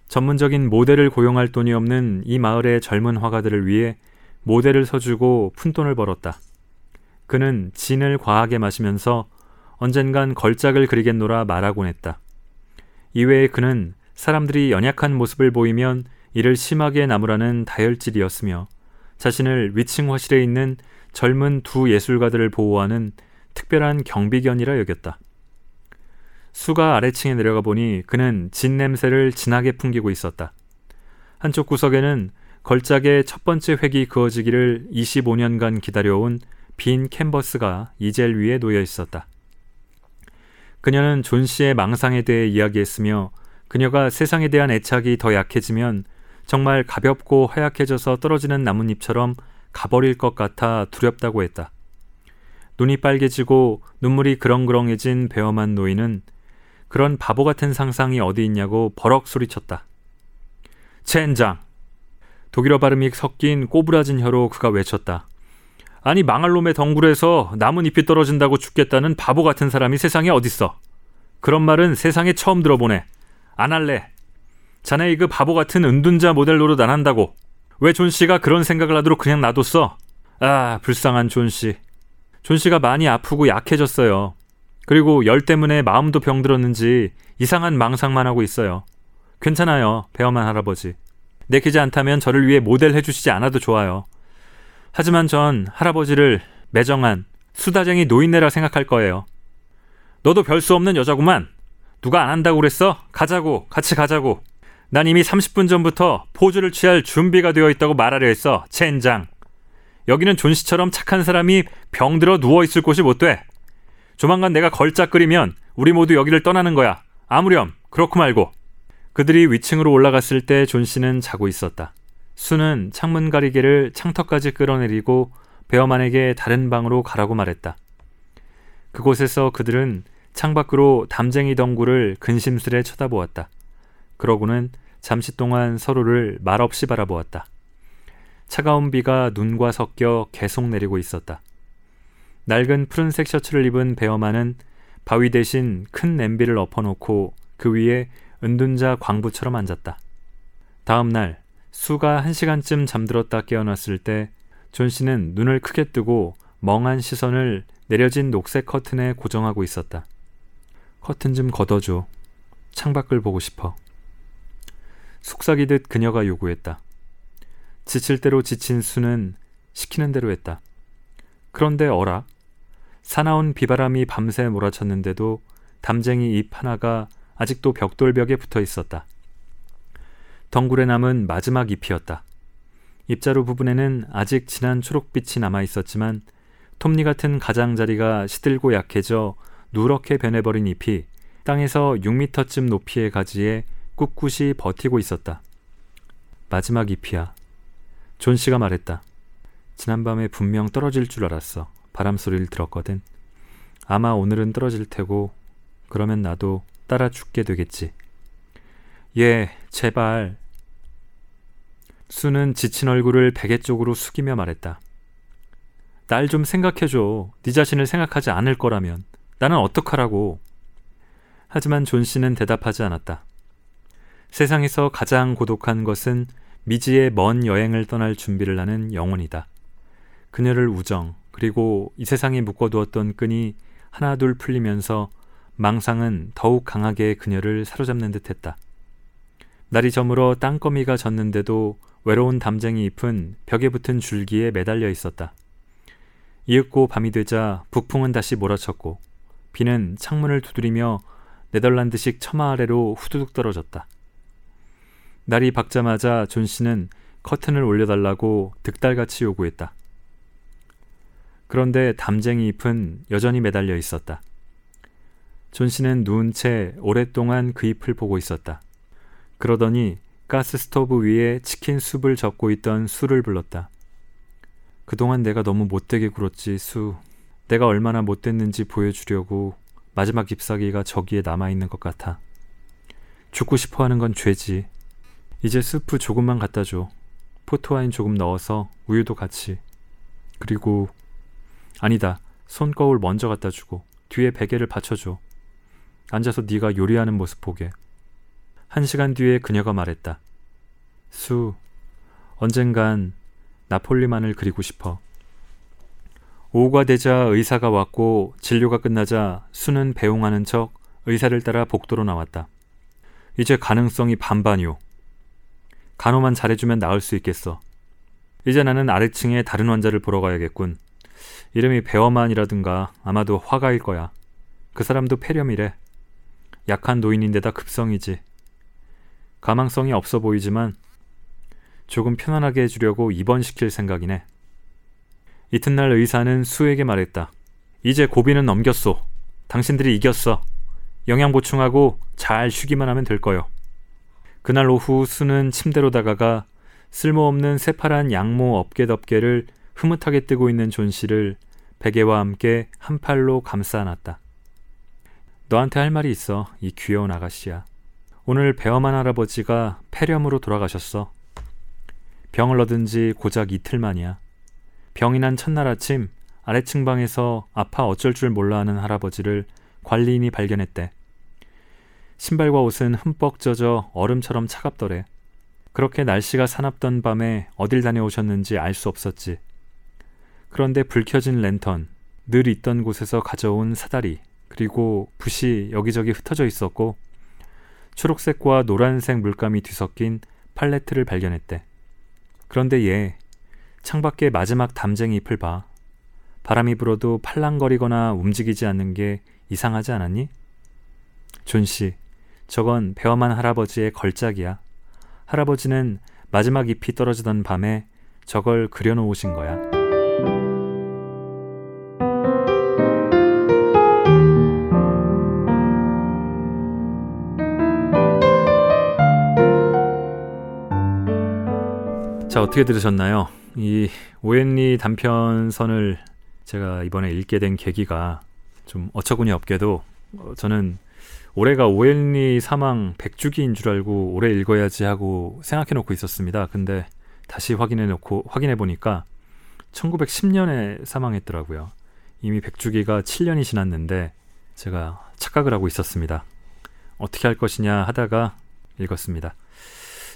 전문적인 모델을 고용할 돈이 없는 이 마을의 젊은 화가들을 위해 모델을 서주고 푼돈을 벌었다. 그는 진을 과하게 마시면서 언젠간 걸작을 그리겠노라 말하곤 했다. 이외에 그는 사람들이 연약한 모습을 보이면 이를 심하게 나무라는 다혈질이었으며 자신을 위층 화실에 있는 젊은 두 예술가들을 보호하는 특별한 경비견이라 여겼다. 수가 아래층에 내려가 보니 그는 진 냄새를 진하게 풍기고 있었다. 한쪽 구석에는 걸작의 첫 번째 획이 그어지기를 25년간 기다려온 빈 캔버스가 이젤 위에 놓여 있었다. 그녀는 존시의 망상에 대해 이야기했으며 그녀가 세상에 대한 애착이 더 약해지면 정말 가볍고 허약해져서 떨어지는 나뭇잎처럼 가버릴 것 같아 두렵다고 했다. 눈이 빨개지고 눈물이 그렁그렁해진 배엄한 노인은 그런 바보 같은 상상이 어디 있냐고 버럭 소리쳤다. 젠장! 독일어 발음이 섞인 꼬부라진 혀로 그가 외쳤다. 아니 망할 놈의 덩굴에서 나뭇잎이 떨어진다고 죽겠다는 바보 같은 사람이 세상에 어딨어. 그런 말은 세상에 처음 들어보네. 안 할래. 자네 그 바보 같은 은둔자 모델 노릇 안 한다고. 왜 존시가 그런 생각을 하도록 그냥 놔뒀어? 아, 불쌍한 존시. 존시가 많이 아프고 약해졌어요. 그리고 열 때문에 마음도 병들었는지 이상한 망상만 하고 있어요. 괜찮아요, 베어만 할아버지. 내키지 않다면 저를 위해 모델 해주시지 않아도 좋아요. 하지만 전 할아버지를 매정한 수다쟁이 노인네라 생각할 거예요. 너도 별 수 없는 여자구만. 누가 안 한다고 그랬어? 가자고. 같이 가자고. 난 이미 30분 전부터 포즈를 취할 준비가 되어 있다고 말하려 했어. 젠장. 여기는 존시처럼 착한 사람이 병들어 누워 있을 곳이 못 돼. 조만간 내가 걸작 그리면 우리 모두 여기를 떠나는 거야. 아무렴. 그렇고 말고. 그들이 위층으로 올라갔을 때 존시는 자고 있었다. 수는 창문 가리개를 창턱까지 끌어내리고 베어만에게 다른 방으로 가라고 말했다. 그곳에서 그들은 창밖으로 담쟁이 덩굴을 근심스레 쳐다보았다. 그러고는 잠시 동안 서로를 말없이 바라보았다. 차가운 비가 눈과 섞여 계속 내리고 있었다. 낡은 푸른색 셔츠를 입은 베어만은 바위 대신 큰 냄비를 엎어놓고 그 위에 은둔자 광부처럼 앉았다. 다음 날 수가 한 시간쯤 잠들었다 깨어났을 때 존시는 눈을 크게 뜨고 멍한 시선을 내려진 녹색 커튼에 고정하고 있었다. 커튼 좀 걷어줘. 창밖을 보고 싶어. 속삭이듯 그녀가 요구했다. 지칠 대로 지친 수는 시키는 대로 했다. 그런데 어라? 사나운 비바람이 밤새 몰아쳤는데도 담쟁이 잎 하나가 아직도 벽돌벽에 붙어 있었다. 덩굴에 남은 마지막 잎이었다. 잎자루 부분에는 아직 진한 초록빛이 남아 있었지만 톱니 같은 가장자리가 시들고 약해져 누렇게 변해버린 잎이 땅에서 6미터쯤 높이의 가지에 꿋꿋이 버티고 있었다. 마지막 잎이야. 존시가 말했다. 지난밤에 분명 떨어질 줄 알았어. 바람 소리를 들었거든. 아마 오늘은 떨어질 테고 그러면 나도 따라 죽게 되겠지. 얘, 제발. 수는 지친 얼굴을 베개 쪽으로 숙이며 말했다. 날 좀 생각해줘. 네 자신을 생각하지 않을 거라면. 나는 어떡하라고. 하지만 존시는 대답하지 않았다. 세상에서 가장 고독한 것은 미지의 먼 여행을 떠날 준비를 하는 영혼이다. 그녀를 우정, 그리고 이 세상에 묶어두었던 끈이 하나둘 풀리면서 망상은 더욱 강하게 그녀를 사로잡는 듯 했다. 날이 저물어 땅거미가 졌는데도 외로운 담쟁이 잎은 벽에 붙은 줄기에 매달려 있었다. 이윽고 밤이 되자 북풍은 다시 몰아쳤고 비는 창문을 두드리며 네덜란드식 처마 아래로 후두둑 떨어졌다. 날이 밝자마자 존시는 커튼을 올려달라고 득달같이 요구했다. 그런데 담쟁이 잎은 여전히 매달려 있었다. 존시는 누운 채 오랫동안 그 잎을 보고 있었다. 그러더니 가스 스토브 위에 치킨 수프를 젓고 있던 수를 불렀다. 그동안 내가 너무 못되게 굴었지, 수. 내가 얼마나 못됐는지 보여주려고 마지막 잎사귀가 저기에 남아있는 것 같아. 죽고 싶어 하는 건 죄지. 이제 스프 조금만 갖다 줘. 포토와인 조금 넣어서 우유도 같이. 그리고 아니다. 손거울 먼저 갖다 주고 뒤에 베개를 받쳐줘. 앉아서 네가 요리하는 모습 보게. 한 시간 뒤에 그녀가 말했다. 수, 언젠간 나폴리만을 그리고 싶어. 오후가 되자 의사가 왔고 진료가 끝나자 수는 배웅하는 척 의사를 따라 복도로 나왔다. 이제 가능성이 반반이오. 간호만 잘해주면 나을 수 있겠어. 이제 나는 아래층에 다른 환자를 보러 가야겠군. 이름이 배어만이라든가 아마도 화가일 거야. 그 사람도 폐렴이래. 약한 노인인데다 급성이지. 가망성이 없어 보이지만 조금 편안하게 해주려고 입원시킬 생각이네. 이튿날 의사는 수에게 말했다. 이제 고비는 넘겼소. 당신들이 이겼어. 영양 보충하고 잘 쉬기만 하면 될 거요. 그날 오후 수는 침대로 다가가 쓸모없는 새파란 양모 어깨덮개를 흐뭇하게 뜨고 있는 존시를 베개와 함께 한 팔로 감싸 안았다. 너한테 할 말이 있어, 이 귀여운 아가씨야. 오늘 베어먼 할아버지가 폐렴으로 돌아가셨어. 병을 얻은 지 고작 이틀 만이야. 병이 난 첫날 아침 아래층 방에서 아파 어쩔 줄 몰라 하는 할아버지를 관리인이 발견했대. 신발과 옷은 흠뻑 젖어 얼음처럼 차갑더래. 그렇게 날씨가 사납던 밤에 어딜 다녀오셨는지 알 수 없었지. 그런데 불 켜진 랜턴, 늘 있던 곳에서 가져온 사다리, 그리고 붓이 여기저기 흩어져 있었고, 초록색과 노란색 물감이 뒤섞인 팔레트를 발견했대. 그런데 얘, 창밖에 마지막 담쟁이 잎을 봐. 바람이 불어도 팔랑거리거나 움직이지 않는 게 이상하지 않았니? 존시, 저건 베어먼 할아버지의 걸작이야. 할아버지는 마지막 잎이 떨어지던 밤에 저걸 그려놓으신 거야. 자, 어떻게 들으셨나요? 이 오엔리 단편선을 제가 이번에 읽게 된 계기가 좀 어처구니 없게도 어, 저는 올해가 오엔리 사망 100주기인 줄 알고 올해 읽어야지 하고 생각해 놓고 있었습니다. 근데 다시 확인해 놓고 확인해 보니까 1910년에 사망했더라고요. 이미 100주기가 7년이 지났는데 제가 착각을 하고 있었습니다. 어떻게 할 것이냐 하다가 읽었습니다.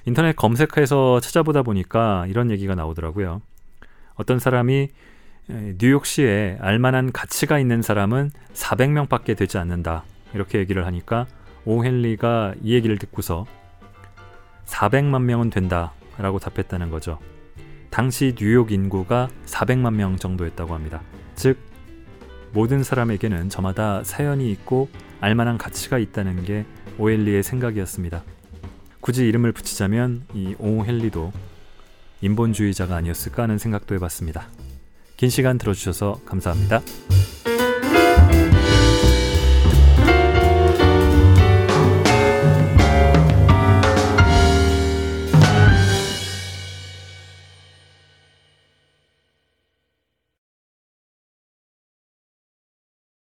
인터넷 검색해서 찾아보다 보니까 이런 얘기가 나오더라고요. 어떤 사람이 뉴욕시에 알만한 가치가 있는 사람은 400명밖에 되지 않는다. 이렇게 얘기를 하니까 오 헨리가 이 얘기를 듣고서 400만 명은 된다. 라고 답했다는 거죠. 당시 뉴욕 인구가 400만 명 정도였다고 합니다. 즉, 모든 사람에게는 저마다 사연이 있고 알만한 가치가 있다는 게 오헨리의 생각이었습니다. 굳이 이름을 붙이자면 이 오헨리도 인본주의자가 아니었을까 하는 생각도 해봤습니다. 긴 시간 들어주셔서 감사합니다.